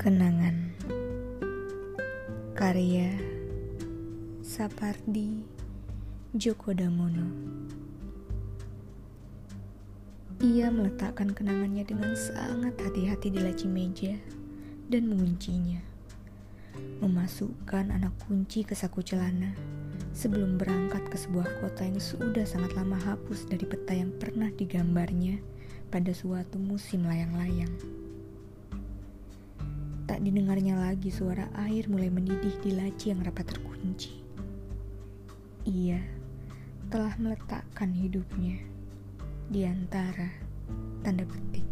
Kenangan. Karya Sapardi Joko Damono Ia meletakkan kenangannya dengan sangat hati-hati di laci meja dan menguncinya. Memasukkan anak kunci ke saku celana sebelum berangkat ke sebuah kota yang sudah sangat lama hapus dari peta yang pernah digambarnya pada suatu musim layang-layang. Tak didengarnya lagi suara air mulai mendidih di laci yang rapat terkunci. Ia telah meletakkan hidupnya di antara tanda petik.